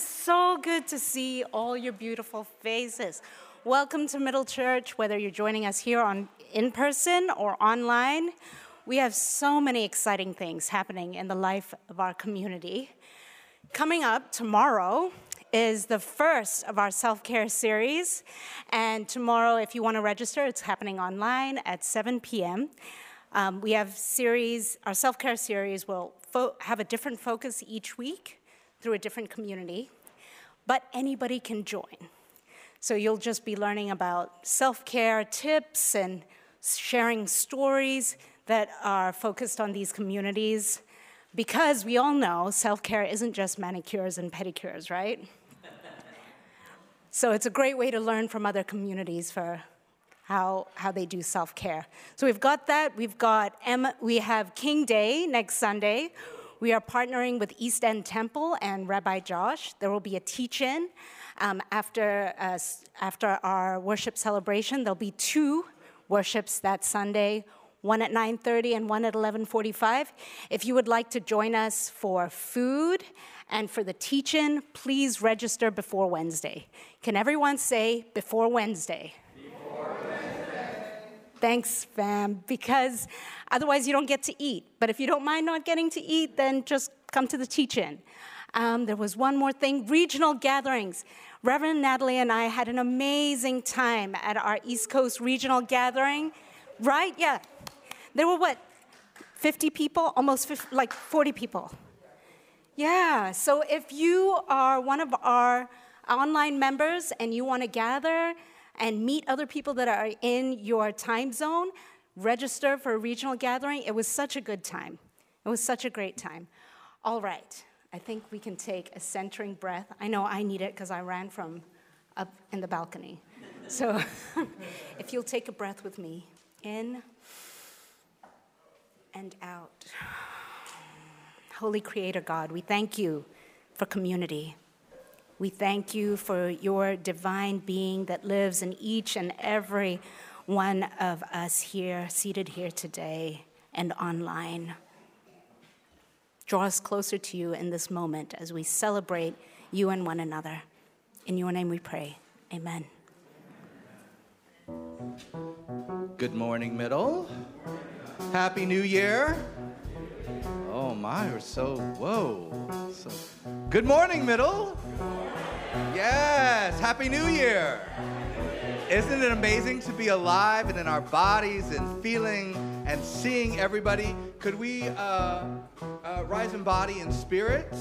is so good to see all your beautiful faces. Welcome to Middle Church, whether you're joining us here on in person or online. We have so many exciting things happening in the life of our community. Coming up tomorrow is the first of our self care series. And tomorrow, if you want to register, it's happening online at 7 p.m. Um, we have series, our self care series will fo- have a different focus each week through a different community, but anybody can join. So you'll just be learning about self care tips and sharing stories that are focused on these communities because we all know self care isn't just manicures and pedicures, right? so it's a great way to learn from other communities for how, how they do self care. So we've got that. We've got Emma, we have King Day next Sunday, we are partnering with East End Temple and Rabbi Josh. There will be a teach-in um, after, uh, after our worship celebration. There'll be two worships that Sunday, one at 9.30 and one at 11.45. If you would like to join us for food and for the teach-in, please register before Wednesday. Can everyone say before Wednesday? Thanks, fam, because otherwise you don't get to eat. But if you don't mind not getting to eat, then just come to the teach in. Um, there was one more thing regional gatherings. Reverend Natalie and I had an amazing time at our East Coast regional gathering, right? Yeah. There were what, 50 people? Almost 50, like 40 people. Yeah, so if you are one of our online members and you want to gather, and meet other people that are in your time zone, register for a regional gathering. It was such a good time. It was such a great time. All right, I think we can take a centering breath. I know I need it because I ran from up in the balcony. So if you'll take a breath with me in and out. Holy Creator God, we thank you for community. We thank you for your divine being that lives in each and every one of us here, seated here today and online. Draw us closer to you in this moment as we celebrate you and one another. In your name we pray. Amen. Good morning, Middle. Happy New Year. Oh my, we're so, whoa. So, good morning, Middle. Yes, Happy New Year. Isn't it amazing to be alive and in our bodies and feeling and seeing everybody? Could we uh, uh, rise in body and spirit?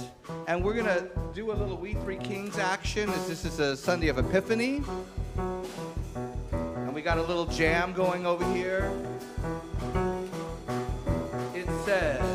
And we're going to do a little We Three Kings action as this is a Sunday of Epiphany. And we got a little jam going over here. It says,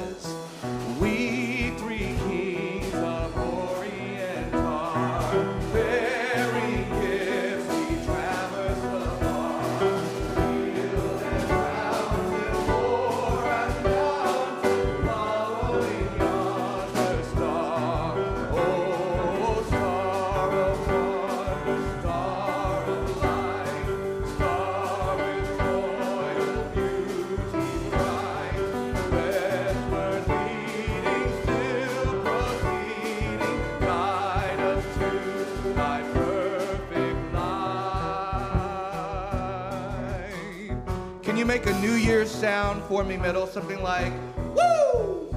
sound for me, middle? Something like, woo!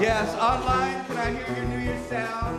Yes, online, can I hear your New Year's sound?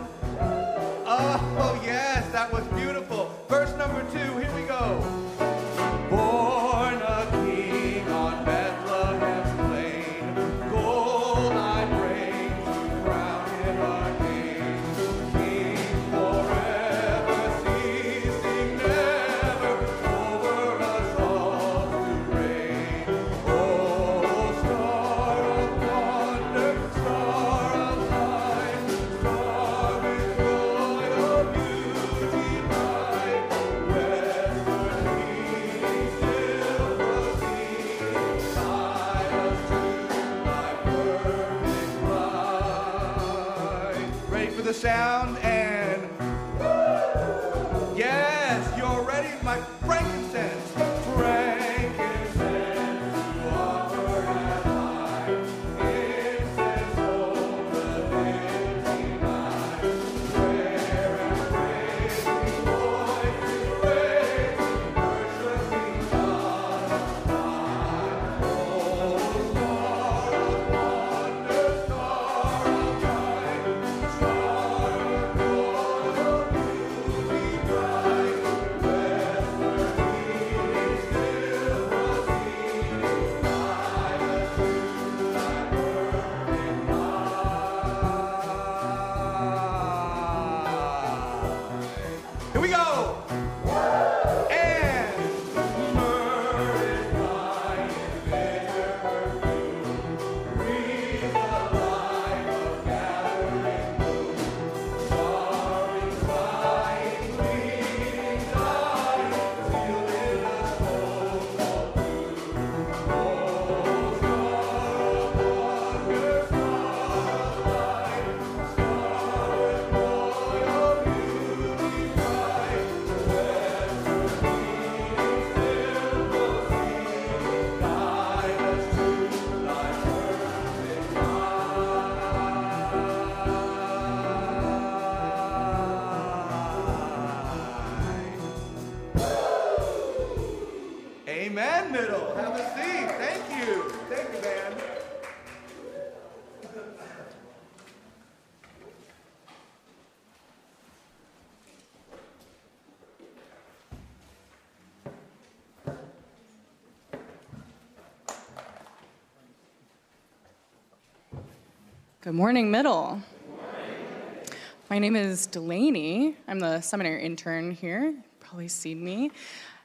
Sound Good morning, middle. My name is Delaney. I'm the seminary intern here. Probably seen me.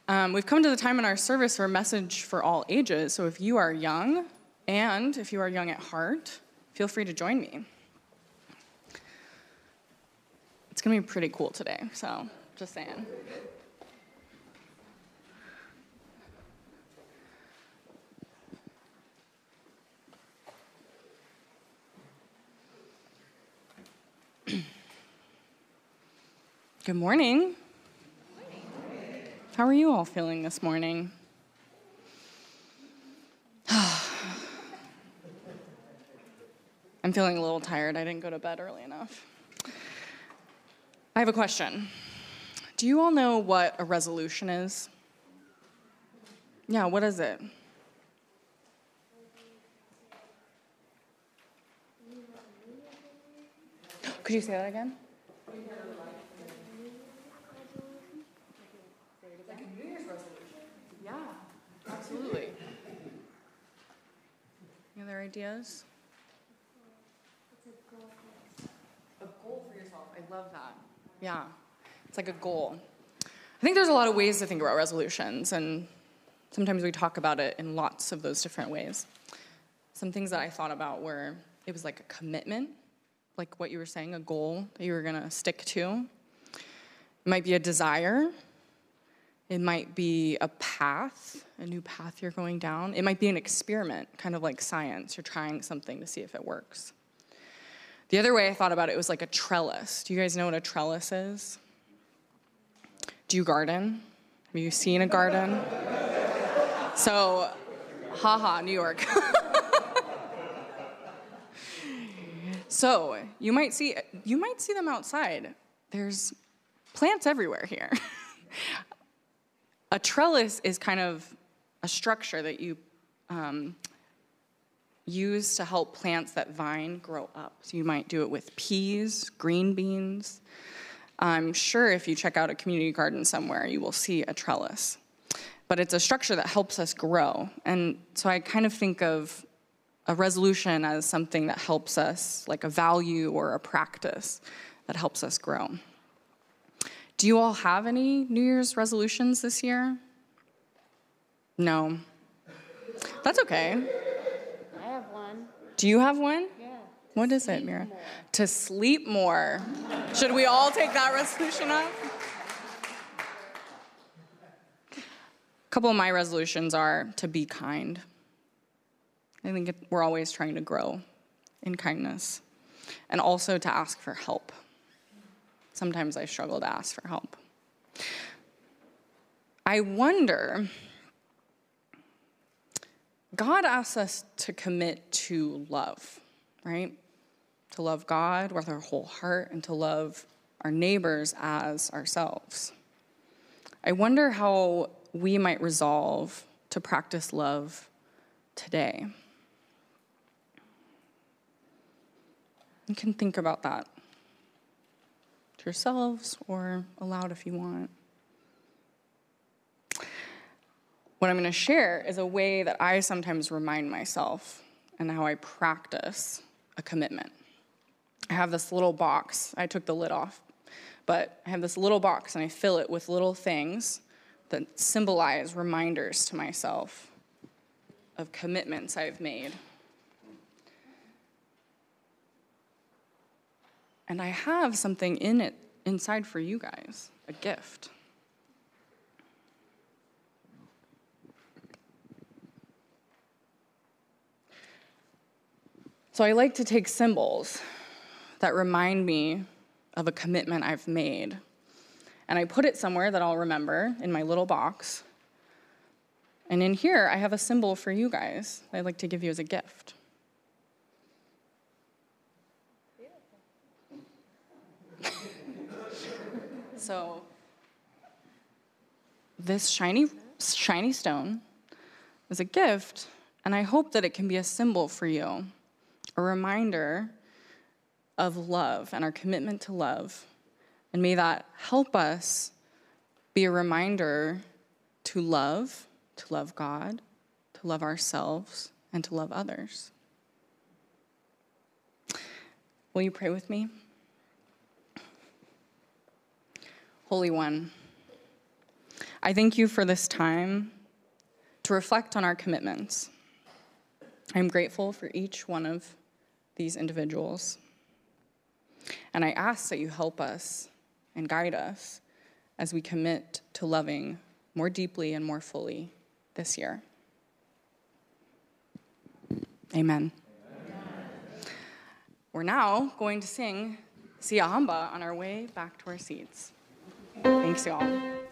Um, we've come to the time in our service for a message for all ages. So if you are young and if you are young at heart, feel free to join me. It's going to be pretty cool today, so just saying. Good morning. How are you all feeling this morning? I'm feeling a little tired. I didn't go to bed early enough. I have a question. Do you all know what a resolution is? Yeah, what is it? Could you say that again? Any other ideas? A goal for yourself. I love that. Yeah, it's like a goal. I think there's a lot of ways to think about resolutions, and sometimes we talk about it in lots of those different ways. Some things that I thought about were it was like a commitment, like what you were saying, a goal that you were gonna stick to. It might be a desire. It might be a path, a new path you're going down. It might be an experiment, kind of like science. You're trying something to see if it works. The other way I thought about it was like a trellis. Do you guys know what a trellis is? Do you garden? Have you seen a garden? So, haha, New York. so, you might see you might see them outside. There's plants everywhere here. a trellis is kind of a structure that you um, use to help plants that vine grow up. So you might do it with peas, green beans. I'm sure if you check out a community garden somewhere, you will see a trellis. But it's a structure that helps us grow. And so I kind of think of a resolution as something that helps us, like a value or a practice that helps us grow. Do you all have any New Year's resolutions this year? No. That's okay. I have one. Do you have one? Yeah. What is it, Mira? To sleep more. Should we all take that resolution up? A couple of my resolutions are to be kind. I think it, we're always trying to grow in kindness, and also to ask for help. Sometimes I struggle to ask for help. I wonder, God asks us to commit to love, right? To love God with our whole heart and to love our neighbors as ourselves. I wonder how we might resolve to practice love today. You can think about that yourselves or aloud if you want. What I'm going to share is a way that I sometimes remind myself and how I practice a commitment. I have this little box. I took the lid off, but I have this little box and I fill it with little things that symbolize reminders to myself of commitments I've made. And I have something in it inside for you guys, a gift. So I like to take symbols that remind me of a commitment I've made. And I put it somewhere that I'll remember in my little box. And in here, I have a symbol for you guys that I'd like to give you as a gift. So, this shiny, shiny stone is a gift, and I hope that it can be a symbol for you a reminder of love and our commitment to love. And may that help us be a reminder to love, to love God, to love ourselves, and to love others. Will you pray with me? Holy One, I thank you for this time to reflect on our commitments. I'm grateful for each one of these individuals. And I ask that you help us and guide us as we commit to loving more deeply and more fully this year. Amen. Amen. We're now going to sing Siyahamba on our way back to our seats. Thanks, y'all.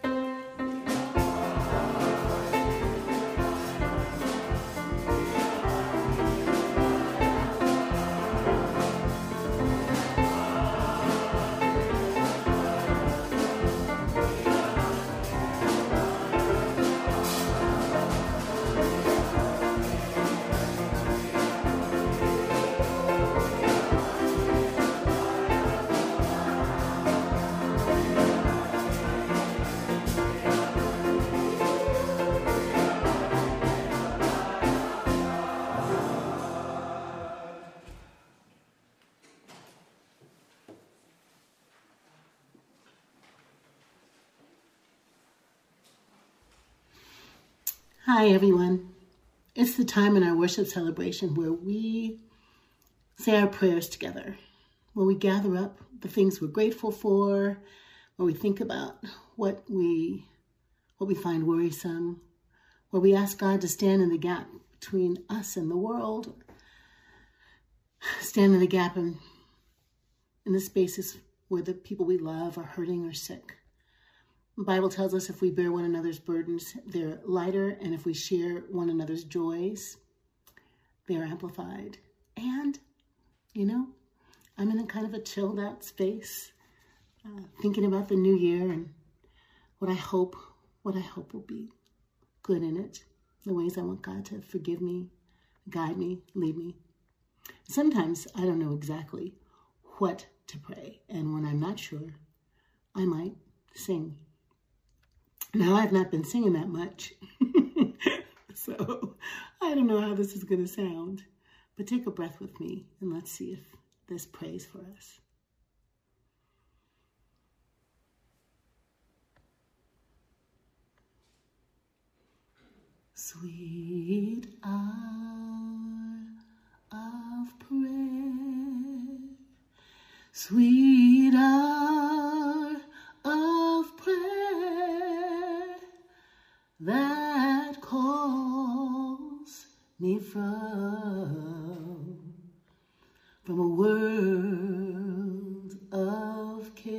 Hi, everyone. It's the time in our worship celebration where we say our prayers together, where we gather up the things we're grateful for, where we think about what we what we find worrisome, where we ask God to stand in the gap between us and the world, stand in the gap in, in the spaces where the people we love are hurting or sick. Bible tells us if we bear one another's burdens, they're lighter, and if we share one another's joys, they're amplified. And, you know, I'm in a kind of a chilled out space, uh, thinking about the new year and what I hope, what I hope will be good in it, the ways I want God to forgive me, guide me, lead me. Sometimes I don't know exactly what to pray, and when I'm not sure, I might sing. Now, I've not been singing that much, so I don't know how this is going to sound. But take a breath with me and let's see if this prays for us. Sweet hour of prayer, sweet hour that calls me from from a world of care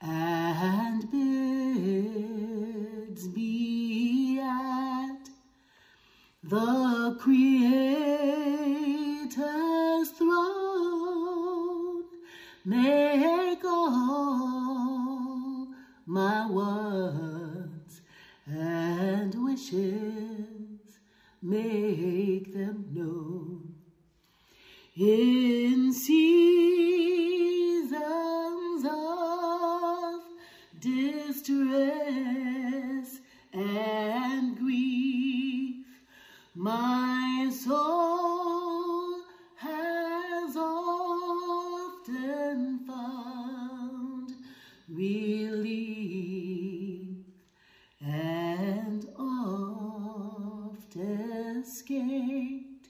and bids me at the Creator's throne. Make all my wants and wishes, make them known. In seasons of distress and grief, my escaped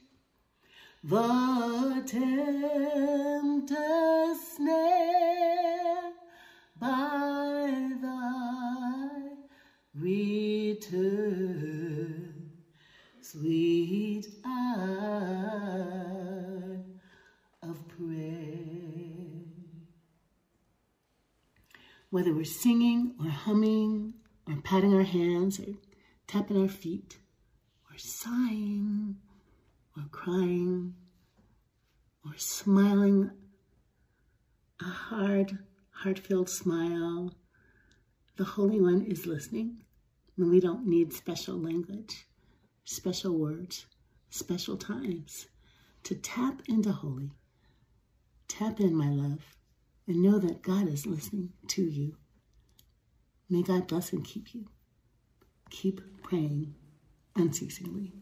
the tempter's snare by thy return, sweet hour of prayer. Whether we're singing or humming or patting our hands or tapping our feet or sighing or crying or smiling a hard, heart-filled smile, the Holy One is listening. And we don't need special language, special words, special times to tap into holy. Tap in, my love, and know that God is listening to you. May God bless and keep you. Keep praying unceasingly.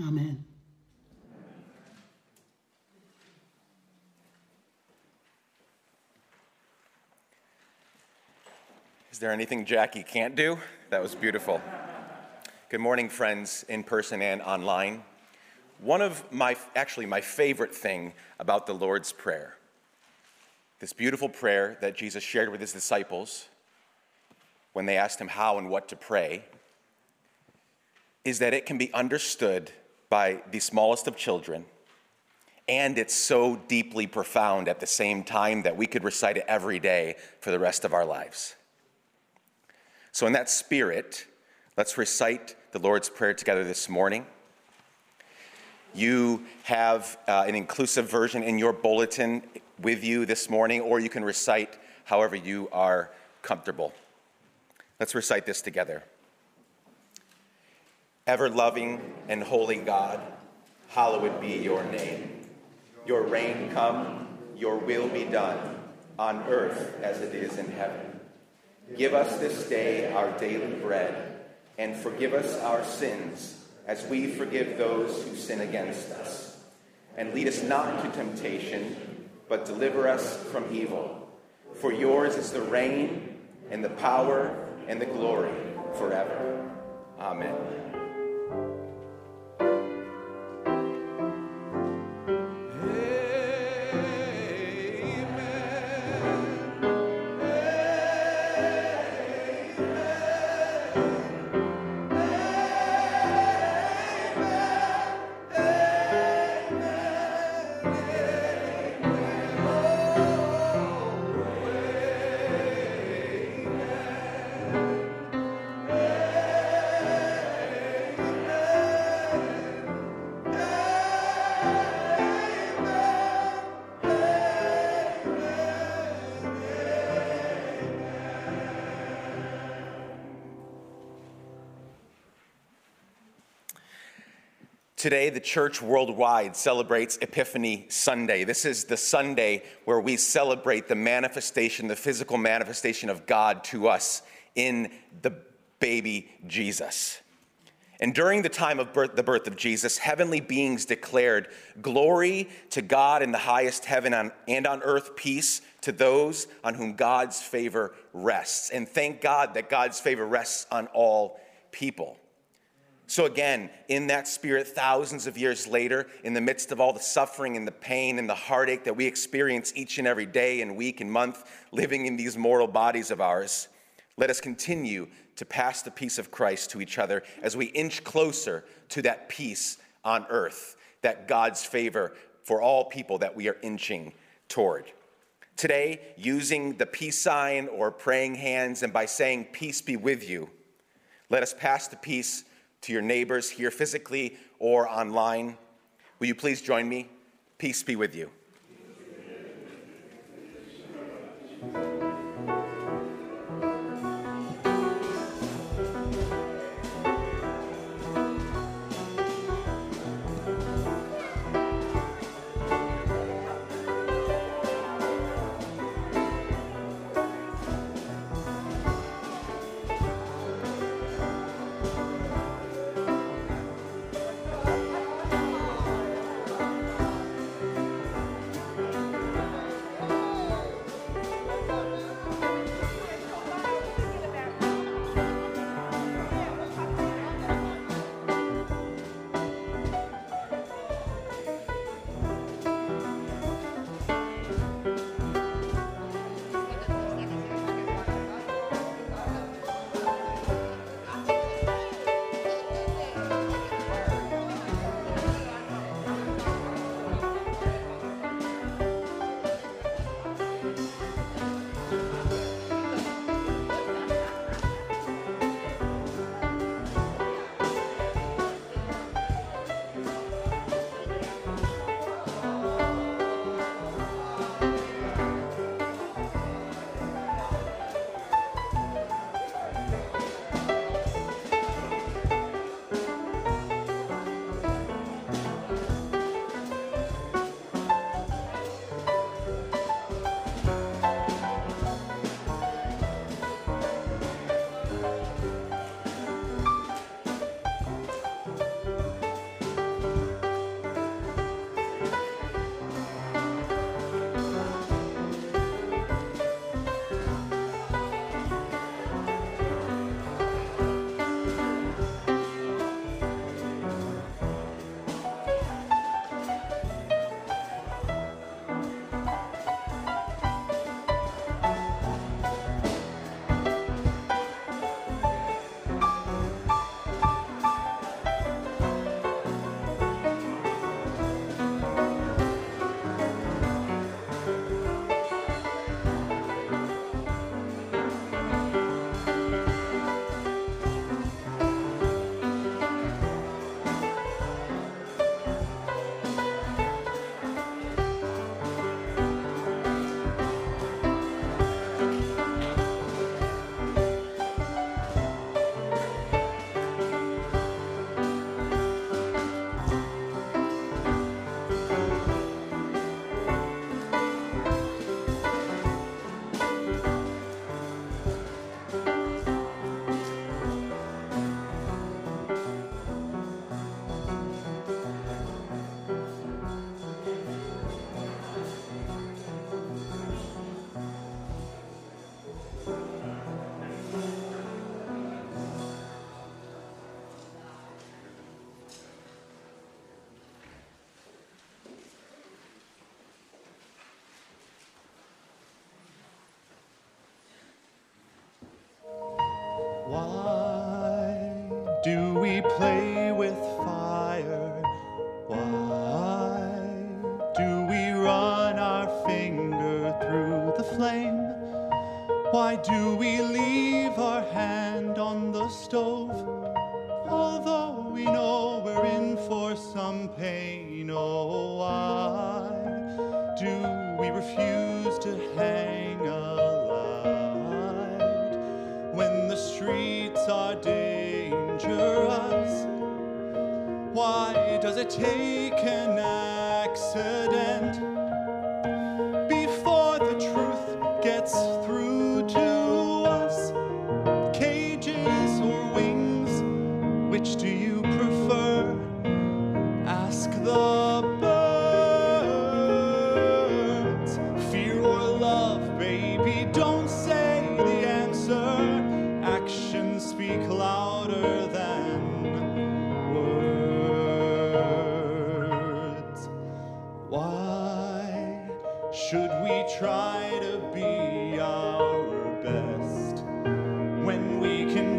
Amen. Is there anything Jackie can't do? That was beautiful. Good morning, friends, in person and online. One of my, actually, my favorite thing about the Lord's Prayer, this beautiful prayer that Jesus shared with his disciples when they asked him how and what to pray, is that it can be understood by the smallest of children, and it's so deeply profound at the same time that we could recite it every day for the rest of our lives. So, in that spirit, let's recite the Lord's Prayer together this morning. You have uh, an inclusive version in your bulletin with you this morning, or you can recite however you are comfortable. Let's recite this together. Ever loving and holy God, hallowed be your name. Your reign come, your will be done, on earth as it is in heaven. Give us this day our daily bread, and forgive us our sins as we forgive those who sin against us. And lead us not into temptation, but deliver us from evil. For yours is the reign, and the power, and the glory forever. Amen. Today, the church worldwide celebrates Epiphany Sunday. This is the Sunday where we celebrate the manifestation, the physical manifestation of God to us in the baby Jesus. And during the time of birth, the birth of Jesus, heavenly beings declared, Glory to God in the highest heaven and on earth, peace to those on whom God's favor rests. And thank God that God's favor rests on all people. So, again, in that spirit, thousands of years later, in the midst of all the suffering and the pain and the heartache that we experience each and every day and week and month living in these mortal bodies of ours, let us continue to pass the peace of Christ to each other as we inch closer to that peace on earth, that God's favor for all people that we are inching toward. Today, using the peace sign or praying hands and by saying, Peace be with you, let us pass the peace to your neighbors here physically or online. Will you please join me? Peace be with you. we play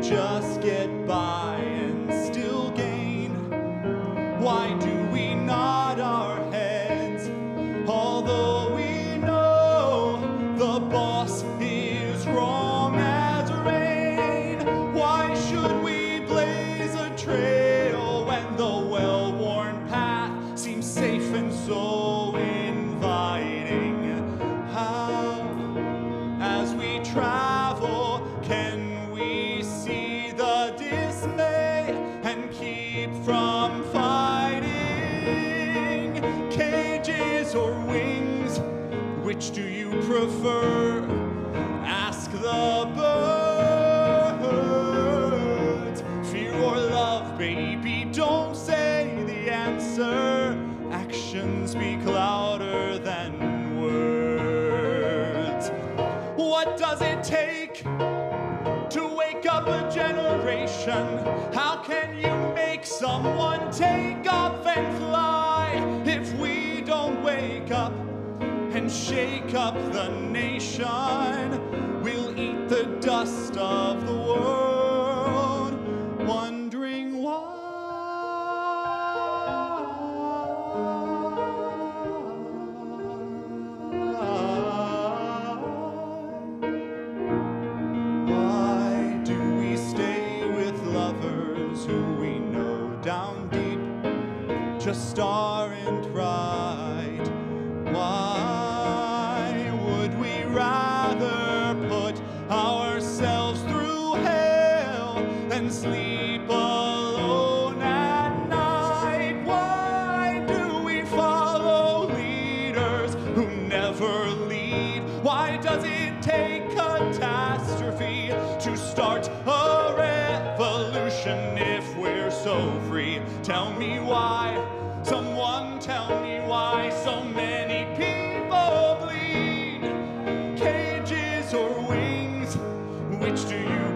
just get by How can you make someone take off and fly if we don't wake up and shake up the nation?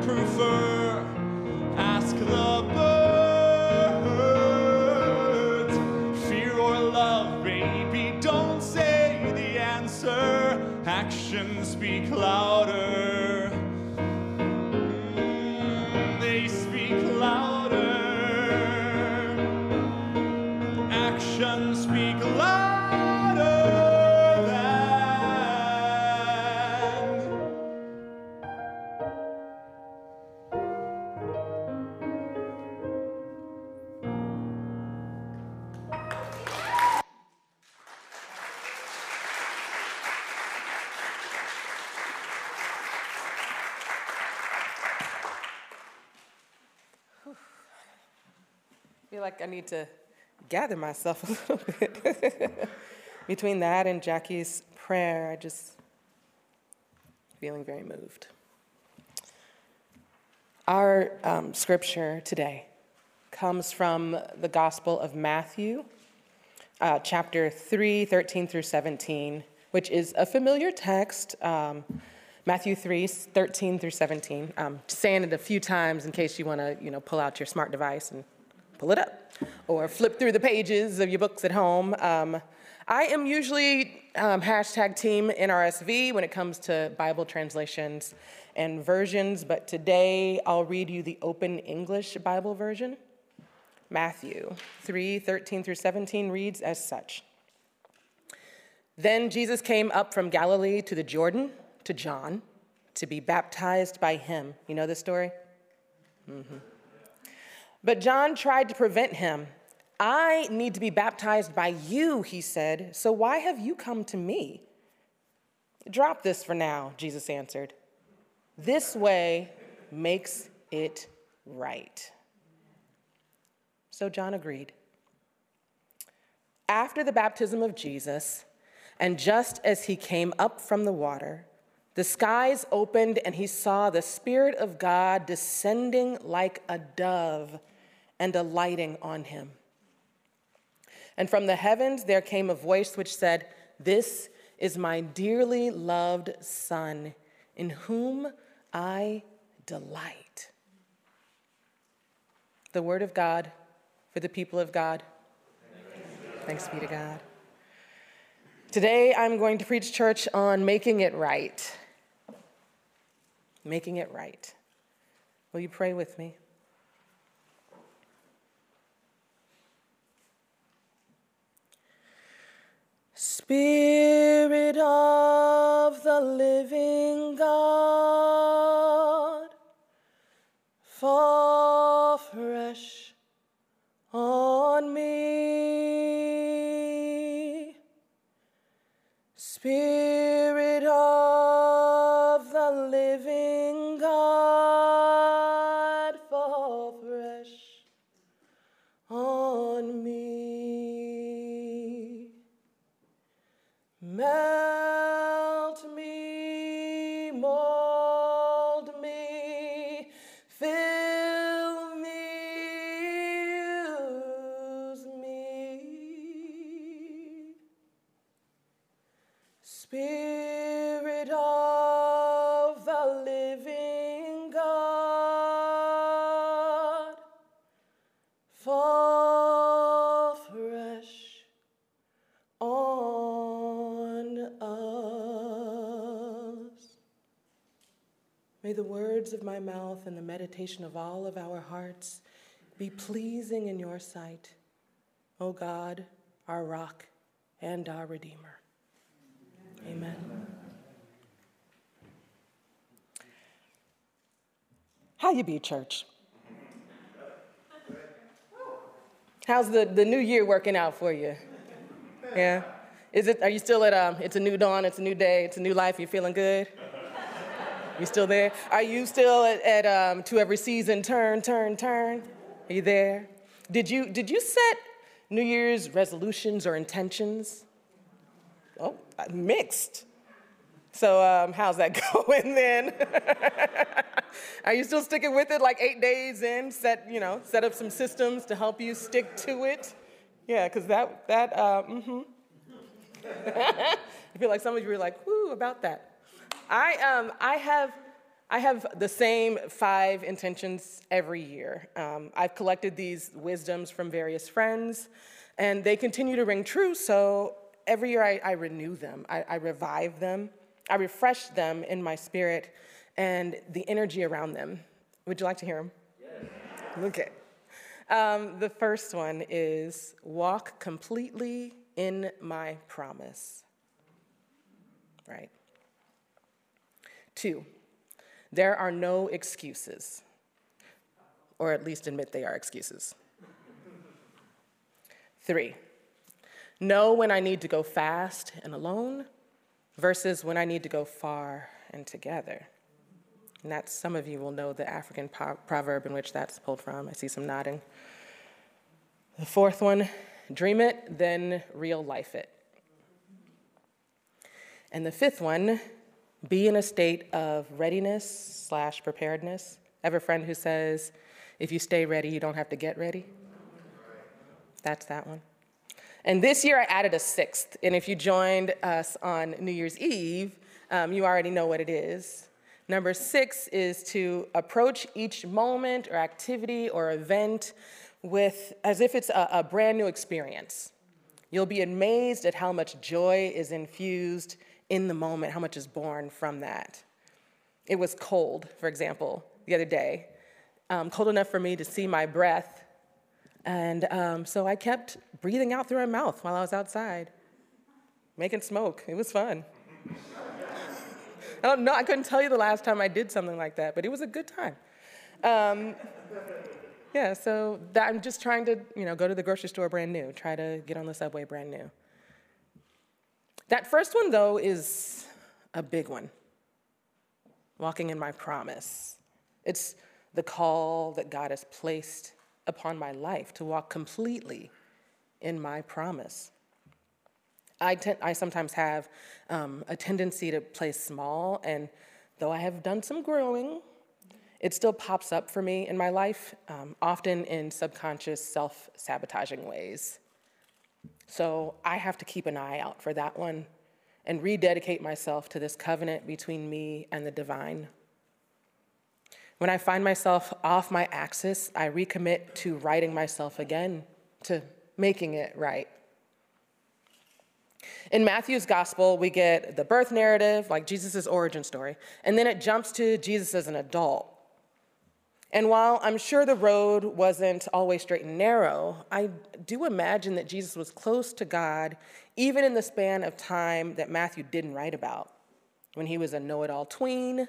Prefer? Ask the birds. Fear or love, baby, don't say the answer. Actions speak louder. I need to gather myself a little bit. Between that and Jackie's prayer, I just feeling very moved. Our um, scripture today comes from the Gospel of Matthew, uh, chapter 3, 13 through 17, which is a familiar text. Um, Matthew 3, 13 through 17. Um, saying it a few times in case you want to, you know, pull out your smart device and pull it up, or flip through the pages of your books at home. Um, I am usually um, hashtag team NRSV when it comes to Bible translations and versions, but today I'll read you the Open English Bible version. Matthew 3 13 through 17 reads as such Then Jesus came up from Galilee to the Jordan to John to be baptized by him. You know this story? Mm-hmm. But John tried to prevent him. I need to be baptized by you, he said, so why have you come to me? Drop this for now, Jesus answered. This way makes it right. So John agreed. After the baptism of Jesus, and just as he came up from the water, the skies opened and he saw the Spirit of God descending like a dove and alighting on him. And from the heavens there came a voice which said, This is my dearly loved Son, in whom I delight. The word of God for the people of God. Thanks be to God. Today I'm going to preach church on making it right. Making it right. Will you pray with me? Spirit of the living God, fall fresh on me. Spirit of the living God, Melt of my mouth and the meditation of all of our hearts be pleasing in your sight, O God, our rock and our Redeemer. Amen. How you be, church? How's the, the new year working out for you? Yeah? Is it, are you still at, um, it's a new dawn, it's a new day, it's a new life, you feeling good? You still there? Are you still at, at um, to every season, turn, turn, turn? Are you there? Did you, did you set New Year's resolutions or intentions? Oh, mixed. So um, how's that going then? Are you still sticking with it like eight days in? Set, you know, set up some systems to help you stick to it? Yeah, because that, that, uh, mm-hmm. I feel like some of you were like, whoo, about that. I, um, I, have, I have the same five intentions every year. Um, I've collected these wisdoms from various friends, and they continue to ring true, so every year I, I renew them, I, I revive them, I refresh them in my spirit and the energy around them. Would you like to hear them? Yes. Okay. Um, the first one is walk completely in my promise. Right? Two, there are no excuses, or at least admit they are excuses. Three, know when I need to go fast and alone versus when I need to go far and together. And that some of you will know the African po- proverb in which that's pulled from. I see some nodding. The fourth one dream it, then real life it. And the fifth one be in a state of readiness slash preparedness. I have a friend who says, if you stay ready, you don't have to get ready. That's that one. And this year I added a sixth. And if you joined us on New Year's Eve, um, you already know what it is. Number six is to approach each moment or activity or event with as if it's a, a brand new experience. You'll be amazed at how much joy is infused in the moment, how much is born from that. It was cold, for example, the other day, um, cold enough for me to see my breath. And um, so I kept breathing out through my mouth while I was outside, making smoke. It was fun. I don't know. I couldn't tell you the last time I did something like that, but it was a good time. Um, yeah, so that, I'm just trying to, you know, go to the grocery store brand new, try to get on the subway brand new. That first one, though, is a big one walking in my promise. It's the call that God has placed upon my life to walk completely in my promise. I, te- I sometimes have um, a tendency to play small, and though I have done some growing, it still pops up for me in my life, um, often in subconscious, self sabotaging ways. So I have to keep an eye out for that one and rededicate myself to this covenant between me and the divine. When I find myself off my axis, I recommit to righting myself again, to making it right. In Matthew's gospel, we get the birth narrative, like Jesus' origin story, and then it jumps to Jesus as an adult. And while I'm sure the road wasn't always straight and narrow, I do imagine that Jesus was close to God even in the span of time that Matthew didn't write about. When he was a know it all tween,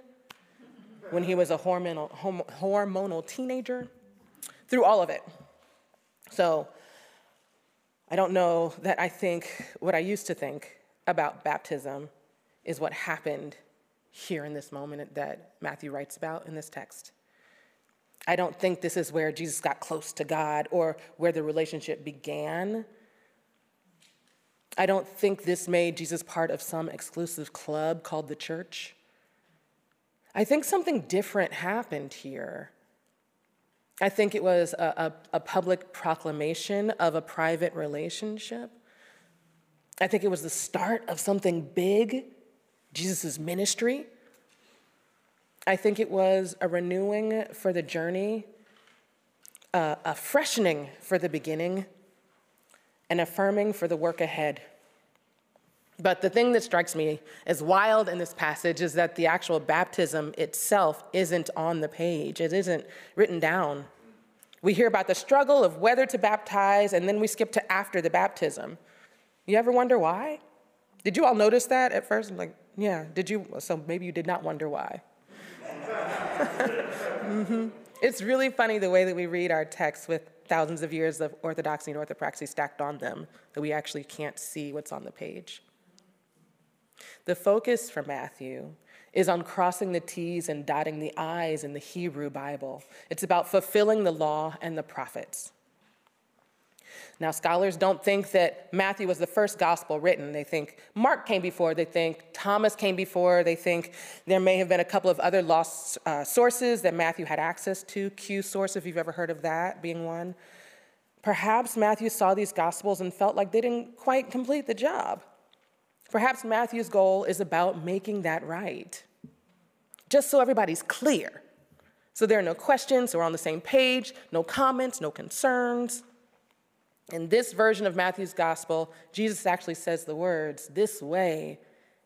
when he was a hormonal, hormonal teenager, through all of it. So I don't know that I think what I used to think about baptism is what happened here in this moment that Matthew writes about in this text. I don't think this is where Jesus got close to God or where the relationship began. I don't think this made Jesus part of some exclusive club called the church. I think something different happened here. I think it was a, a, a public proclamation of a private relationship. I think it was the start of something big, Jesus' ministry. I think it was a renewing for the journey, uh, a freshening for the beginning, and affirming for the work ahead. But the thing that strikes me as wild in this passage is that the actual baptism itself isn't on the page, it isn't written down. We hear about the struggle of whether to baptize, and then we skip to after the baptism. You ever wonder why? Did you all notice that at first? I'm like, yeah, did you? So maybe you did not wonder why mm-hmm. It's really funny the way that we read our texts with thousands of years of orthodoxy and orthopraxy stacked on them, that we actually can't see what's on the page. The focus for Matthew is on crossing the T's and dotting the I's in the Hebrew Bible. It's about fulfilling the law and the prophets. Now, scholars don't think that Matthew was the first gospel written. They think Mark came before, they think Thomas came before, they think there may have been a couple of other lost uh, sources that Matthew had access to. Q source, if you've ever heard of that, being one. Perhaps Matthew saw these gospels and felt like they didn't quite complete the job. Perhaps Matthew's goal is about making that right, just so everybody's clear. So there are no questions, so we're on the same page, no comments, no concerns. In this version of Matthew's gospel, Jesus actually says the words, This way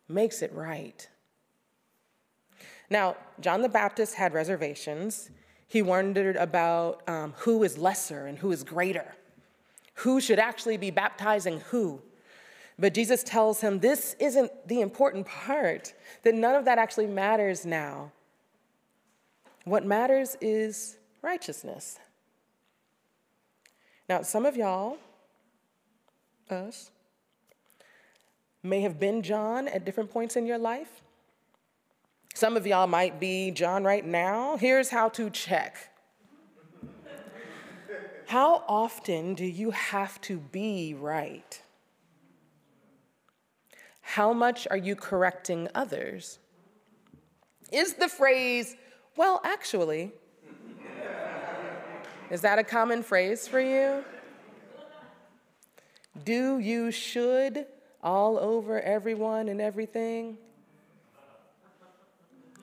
makes it right. Now, John the Baptist had reservations. He wondered about um, who is lesser and who is greater, who should actually be baptizing who. But Jesus tells him this isn't the important part, that none of that actually matters now. What matters is righteousness. Now, some of y'all, us, may have been John at different points in your life. Some of y'all might be John right now. Here's how to check. How often do you have to be right? How much are you correcting others? Is the phrase, well, actually, is that a common phrase for you? Do you should all over everyone and everything?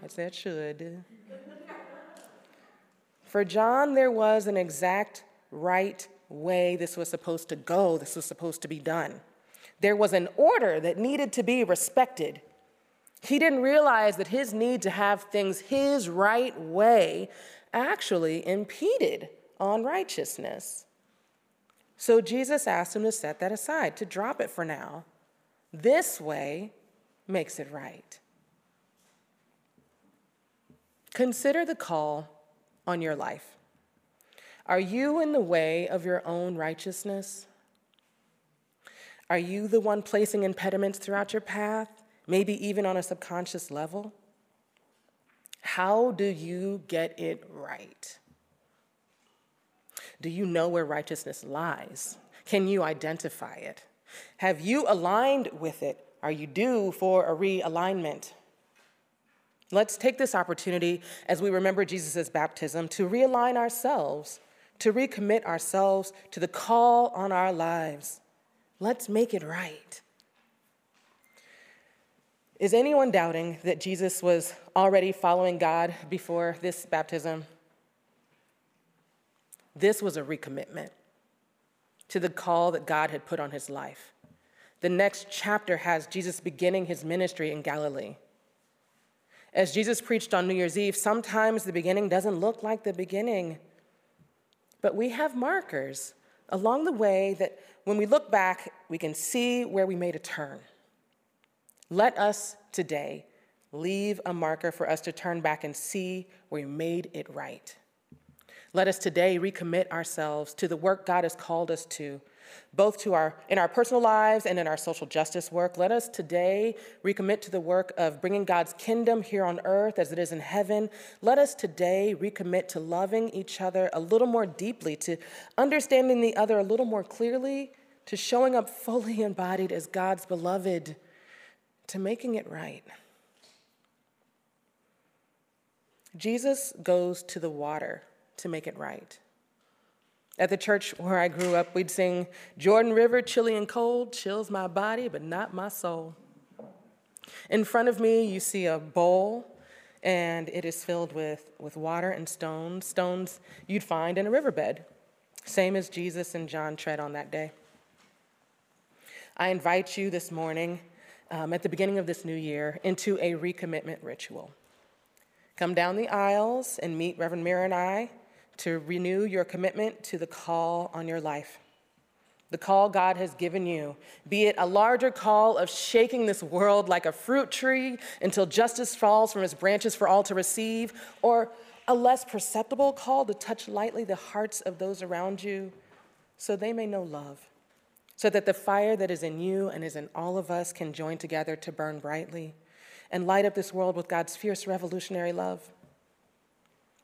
I said should. For John, there was an exact right way this was supposed to go, this was supposed to be done. There was an order that needed to be respected. He didn't realize that his need to have things his right way actually impeded on righteousness. So Jesus asked him to set that aside, to drop it for now. This way makes it right. Consider the call on your life. Are you in the way of your own righteousness? Are you the one placing impediments throughout your path, maybe even on a subconscious level? How do you get it right? Do you know where righteousness lies? Can you identify it? Have you aligned with it? Are you due for a realignment? Let's take this opportunity as we remember Jesus' baptism to realign ourselves, to recommit ourselves to the call on our lives. Let's make it right. Is anyone doubting that Jesus was already following God before this baptism? This was a recommitment to the call that God had put on his life. The next chapter has Jesus beginning his ministry in Galilee. As Jesus preached on New Year's Eve, sometimes the beginning doesn't look like the beginning, but we have markers along the way that when we look back, we can see where we made a turn. Let us today leave a marker for us to turn back and see where we made it right. Let us today recommit ourselves to the work God has called us to, both to our, in our personal lives and in our social justice work. Let us today recommit to the work of bringing God's kingdom here on earth as it is in heaven. Let us today recommit to loving each other a little more deeply, to understanding the other a little more clearly, to showing up fully embodied as God's beloved to making it right. Jesus goes to the water to make it right. At the church where I grew up, we'd sing, Jordan River, chilly and cold, chills my body, but not my soul. In front of me, you see a bowl, and it is filled with, with water and stones, stones you'd find in a riverbed, same as Jesus and John tread on that day. I invite you this morning um, at the beginning of this new year into a recommitment ritual. Come down the aisles and meet Reverend Mira and I to renew your commitment to the call on your life. The call God has given you, be it a larger call of shaking this world like a fruit tree until justice falls from its branches for all to receive, or a less perceptible call to touch lightly the hearts of those around you so they may know love so that the fire that is in you and is in all of us can join together to burn brightly and light up this world with God's fierce revolutionary love.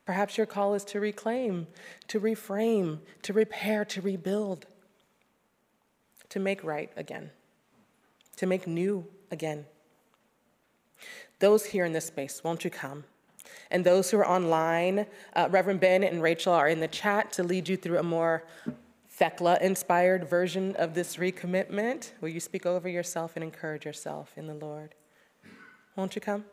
Perhaps your call is to reclaim, to reframe, to repair, to rebuild, to make right again, to make new again. Those here in this space, won't you come? And those who are online, uh, Reverend Ben and Rachel are in the chat to lead you through a more Thecla inspired version of this recommitment where you speak over yourself and encourage yourself in the Lord. Won't you come?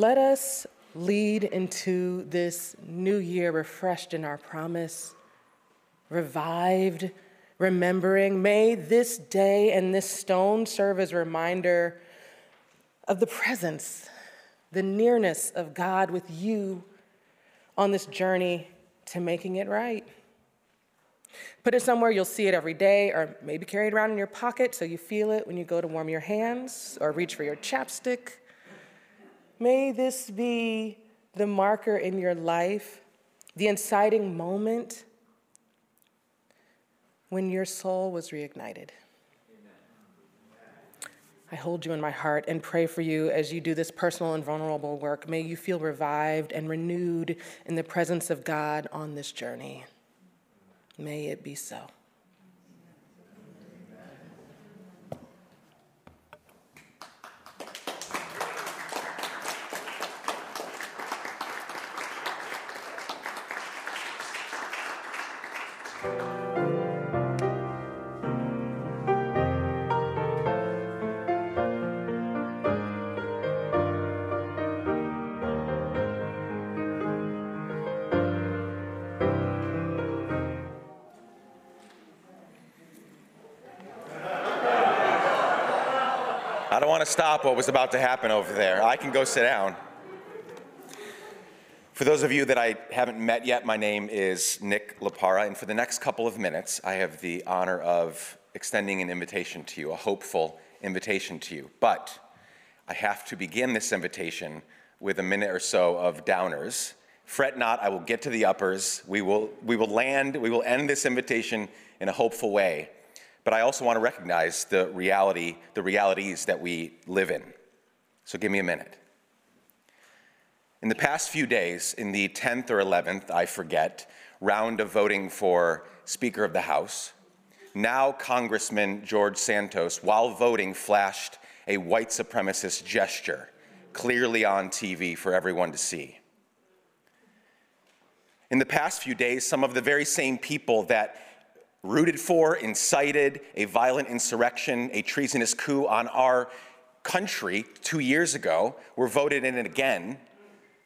Let us lead into this new year refreshed in our promise, revived, remembering. May this day and this stone serve as a reminder of the presence, the nearness of God with you on this journey to making it right. Put it somewhere you'll see it every day, or maybe carry it around in your pocket so you feel it when you go to warm your hands or reach for your chapstick. May this be the marker in your life, the inciting moment when your soul was reignited. I hold you in my heart and pray for you as you do this personal and vulnerable work. May you feel revived and renewed in the presence of God on this journey. May it be so. I don't want to stop what was about to happen over there. I can go sit down. For those of you that I haven't met yet, my name is Nick Lapara, and for the next couple of minutes, I have the honor of extending an invitation to you, a hopeful invitation to you. But I have to begin this invitation with a minute or so of downers. Fret not, I will get to the uppers. We will, we will land, we will end this invitation in a hopeful way. But I also want to recognize the reality, the realities that we live in. So give me a minute. In the past few days, in the 10th or 11th, I forget, round of voting for Speaker of the House, now Congressman George Santos, while voting, flashed a white supremacist gesture, clearly on TV for everyone to see. In the past few days, some of the very same people that rooted for, incited a violent insurrection, a treasonous coup on our country two years ago, were voted in again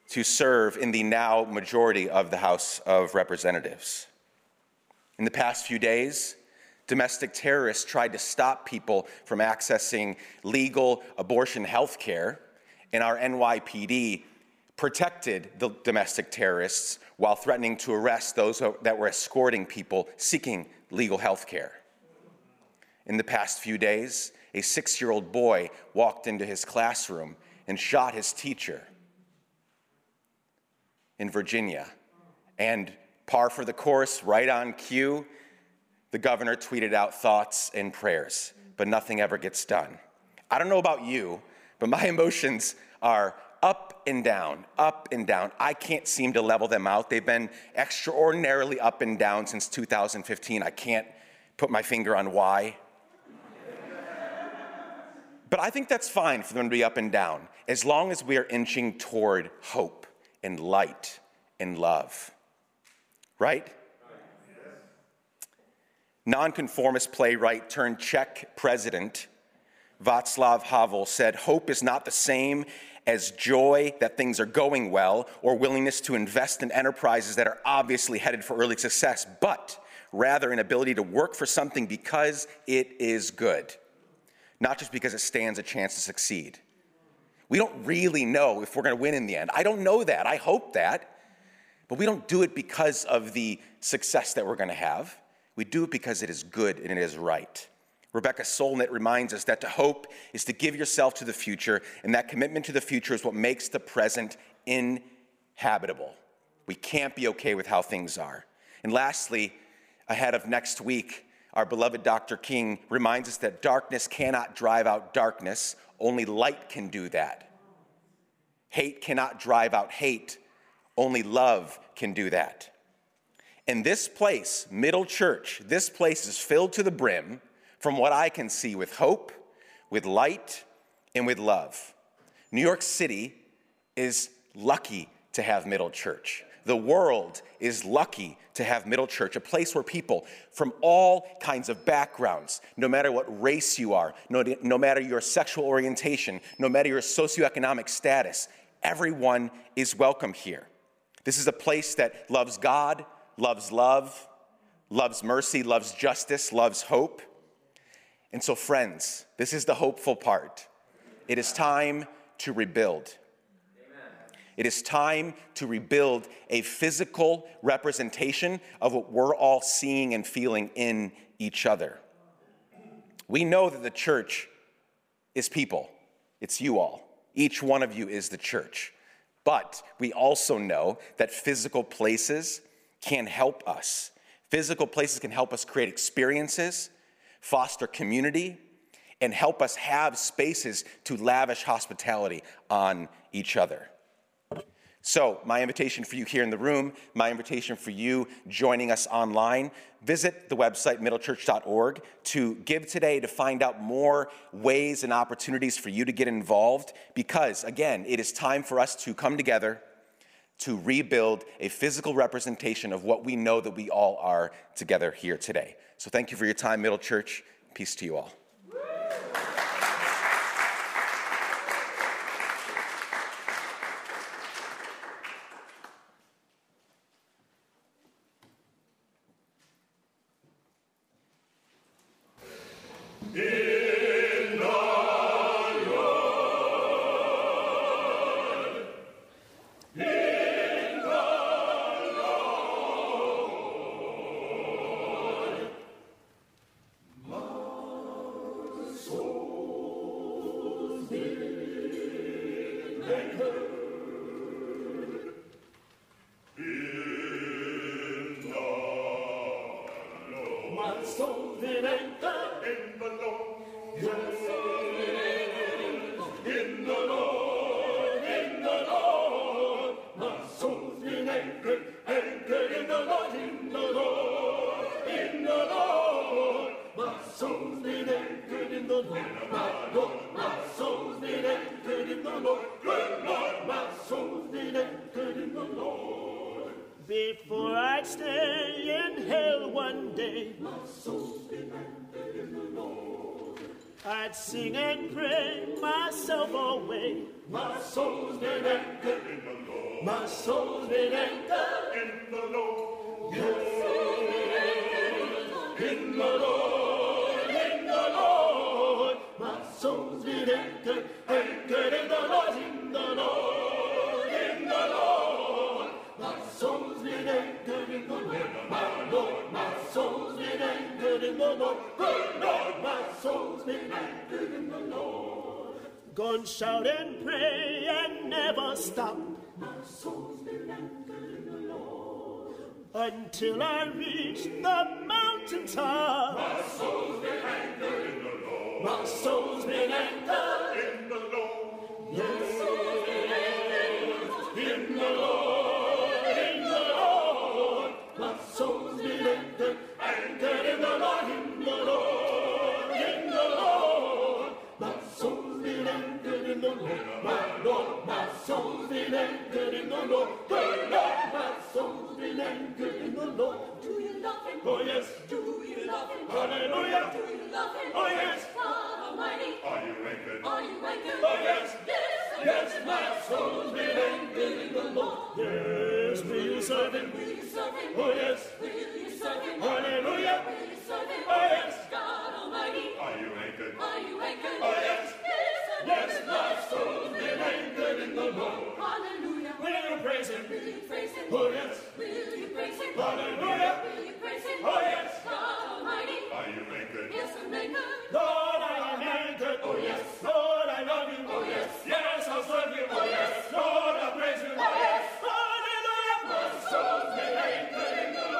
to serve in the now majority of the House of Representatives. In the past few days, domestic terrorists tried to stop people from accessing legal abortion health care, and our NYPD protected the domestic terrorists while threatening to arrest those that were escorting people seeking legal health care. In the past few days, a six year old boy walked into his classroom and shot his teacher in Virginia. And par for the course, right on cue, the governor tweeted out thoughts and prayers, but nothing ever gets done. I don't know about you, but my emotions are up and down, up and down. I can't seem to level them out. They've been extraordinarily up and down since 2015. I can't put my finger on why. but I think that's fine for them to be up and down, as long as we are inching toward hope and light and love. Right? Nonconformist playwright turned Czech president Václav Havel said, Hope is not the same as joy that things are going well or willingness to invest in enterprises that are obviously headed for early success, but rather an ability to work for something because it is good, not just because it stands a chance to succeed. We don't really know if we're going to win in the end. I don't know that. I hope that. But we don't do it because of the success that we're going to have. We do it because it is good and it is right. Rebecca Solnit reminds us that to hope is to give yourself to the future, and that commitment to the future is what makes the present inhabitable. We can't be okay with how things are. And lastly, ahead of next week, our beloved Dr. King reminds us that darkness cannot drive out darkness, only light can do that. Hate cannot drive out hate, only love can do that. And this place, Middle Church, this place is filled to the brim from what I can see, with hope, with light, and with love. New York City is lucky to have Middle Church. The world is lucky to have Middle Church, a place where people from all kinds of backgrounds, no matter what race you are, no, no matter your sexual orientation, no matter your socioeconomic status, Everyone is welcome here. This is a place that loves God, loves love, loves mercy, loves justice, loves hope. And so, friends, this is the hopeful part. It is time to rebuild. It is time to rebuild a physical representation of what we're all seeing and feeling in each other. We know that the church is people, it's you all. Each one of you is the church. But we also know that physical places can help us. Physical places can help us create experiences, foster community, and help us have spaces to lavish hospitality on each other. So, my invitation for you here in the room, my invitation for you joining us online, visit the website middlechurch.org to give today to find out more ways and opportunities for you to get involved. Because, again, it is time for us to come together to rebuild a physical representation of what we know that we all are together here today. So, thank you for your time, Middle Church. Peace to you all. Until I reach the mountaintop. My soul's been anchored in the Lord. My soul's been anchored in the Lord. Yes. In the Lord, in the Lord. My soul's been anchored, anchored in the Lord, in the Lord, in the Lord. My soul's been anchored in the Lord, my Lord. My soul's been anchored in the Lord. Love Him? Oh yes. Do you love Him? Hallelujah. Do you love Him? Oh yes. God Almighty. Are you anchored? Are you anchored? Oh yes. Yes. Yes. My soul's been anchored in the Lord. Yes. Will you serve Him? Will you serve Him? Oh yes. Will you serve Him? Hallelujah. Will you serve Him? Oh yes. God Almighty. Are you anchored? Are you anchored? Oh yes. Yes. My soul's been anchored in the Lord. Hallelujah. Will you praise Him? Will you praise Him? Oh yes. Will you praise Him? Hallelujah. Will you praise Him? Oh yes. God Almighty. Are you anchored? Yes, I'm anchored. Lord, I am anchored. Oh yes. Lord, I love you. Oh yes. Yes, I'll serve you. Oh yes. Lord, I praise you. Oh yes. Hallelujah. My soul's been anchored in the Lord.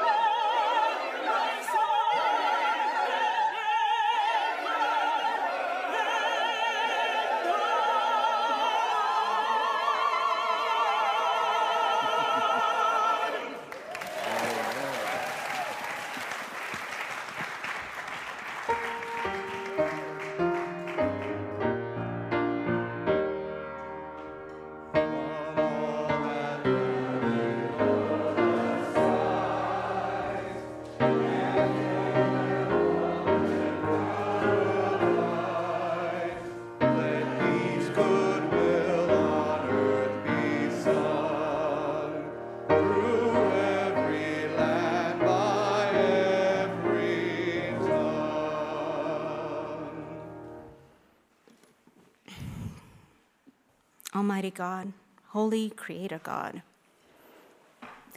God, Holy Creator God,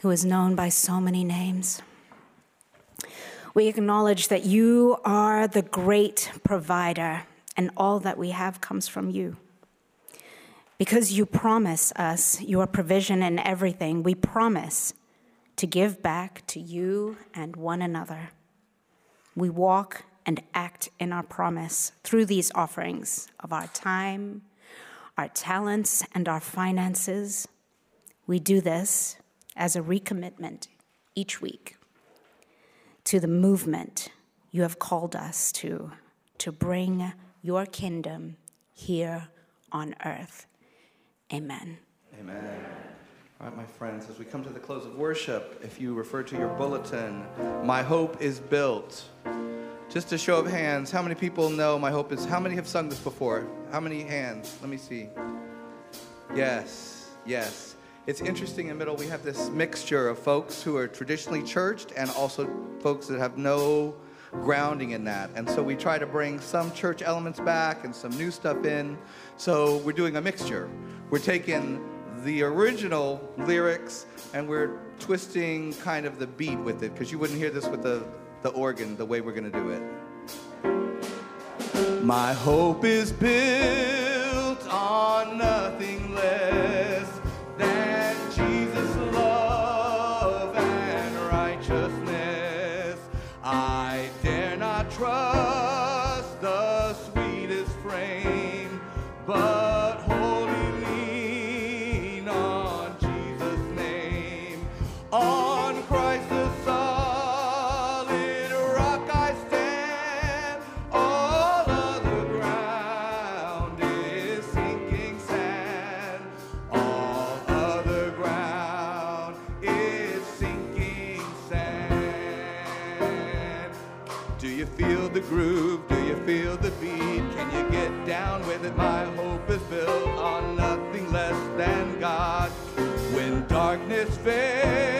who is known by so many names. We acknowledge that you are the great provider, and all that we have comes from you. Because you promise us your provision in everything, we promise to give back to you and one another. We walk and act in our promise through these offerings of our time, our talents, and our finances. We do this as a recommitment each week to the movement you have called us to, to bring your kingdom here on earth. Amen. Amen. All right, my friends, as we come to the close of worship, if you refer to your bulletin, My Hope is Built. Just a show of hands, how many people know My Hope is? How many have sung this before? How many hands? Let me see. Yes, yes. It's interesting in the middle, we have this mixture of folks who are traditionally churched and also folks that have no grounding in that. And so we try to bring some church elements back and some new stuff in. So we're doing a mixture. We're taking the original lyrics and we're twisting kind of the beat with it because you wouldn't hear this with the, the organ the way we're going to do it. My hope is built God. When darkness veils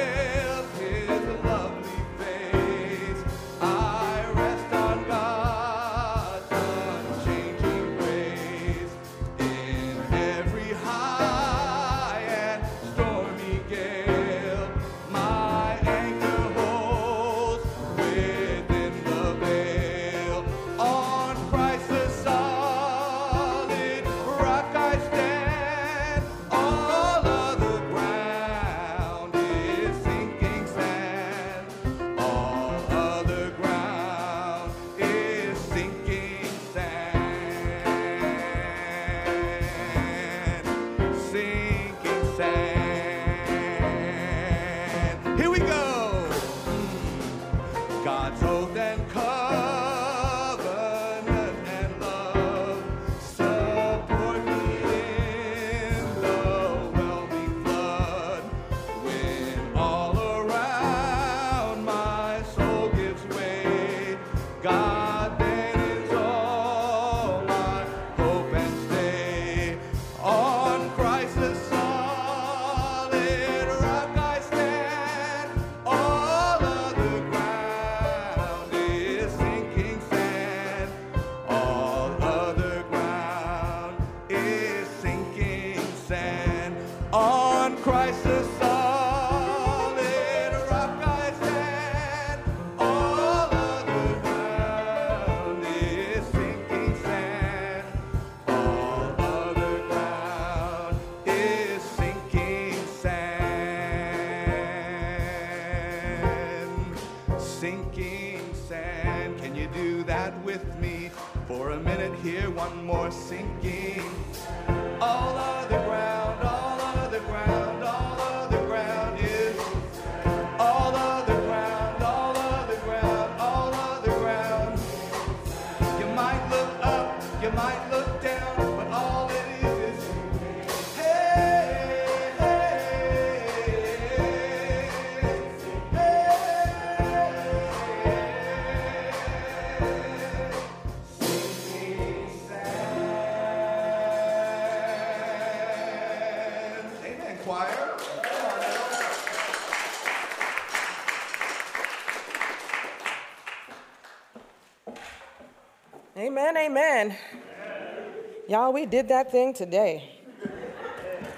Y'all, we did that thing today.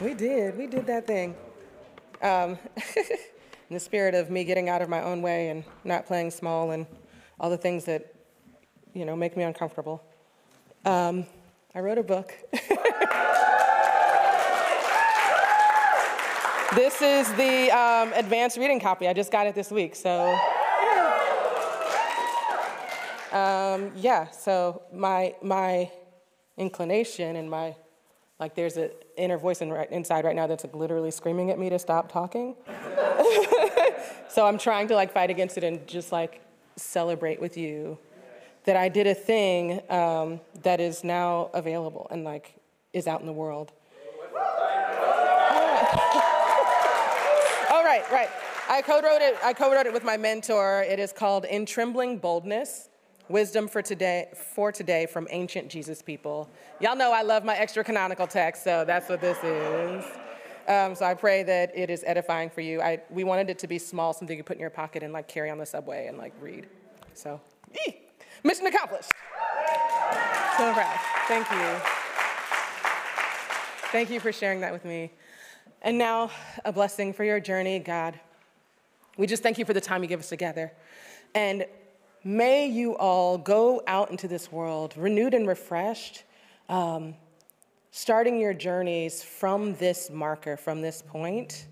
We did. We did that thing. Um, in the spirit of me getting out of my own way and not playing small and all the things that, you know, make me uncomfortable. Um, I wrote a book. this is the um, advanced reading copy. I just got it this week, so. Um, yeah, so my my inclination and my like there's an inner voice in, right, inside right now that's like literally screaming at me to stop talking. so I'm trying to like fight against it and just like celebrate with you that I did a thing um, that is now available and like is out in the world. All right, right. I co-wrote it. I co-wrote it with my mentor. It is called "In Trembling Boldness: Wisdom for Today for Today from Ancient Jesus People." Y'all know I love my extra canonical text, so that's what this is. Um, so I pray that it is edifying for you. I, we wanted it to be small, something you put in your pocket and like carry on the subway and like read. So, mission accomplished. So proud. Thank you. Thank you for sharing that with me. And now, a blessing for your journey, God. We just thank you for the time you give us together. And may you all go out into this world renewed and refreshed, um, starting your journeys from this marker, from this point,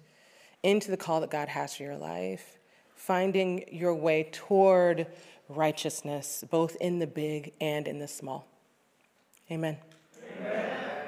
into the call that God has for your life, finding your way toward righteousness, both in the big and in the small. Amen. Amen.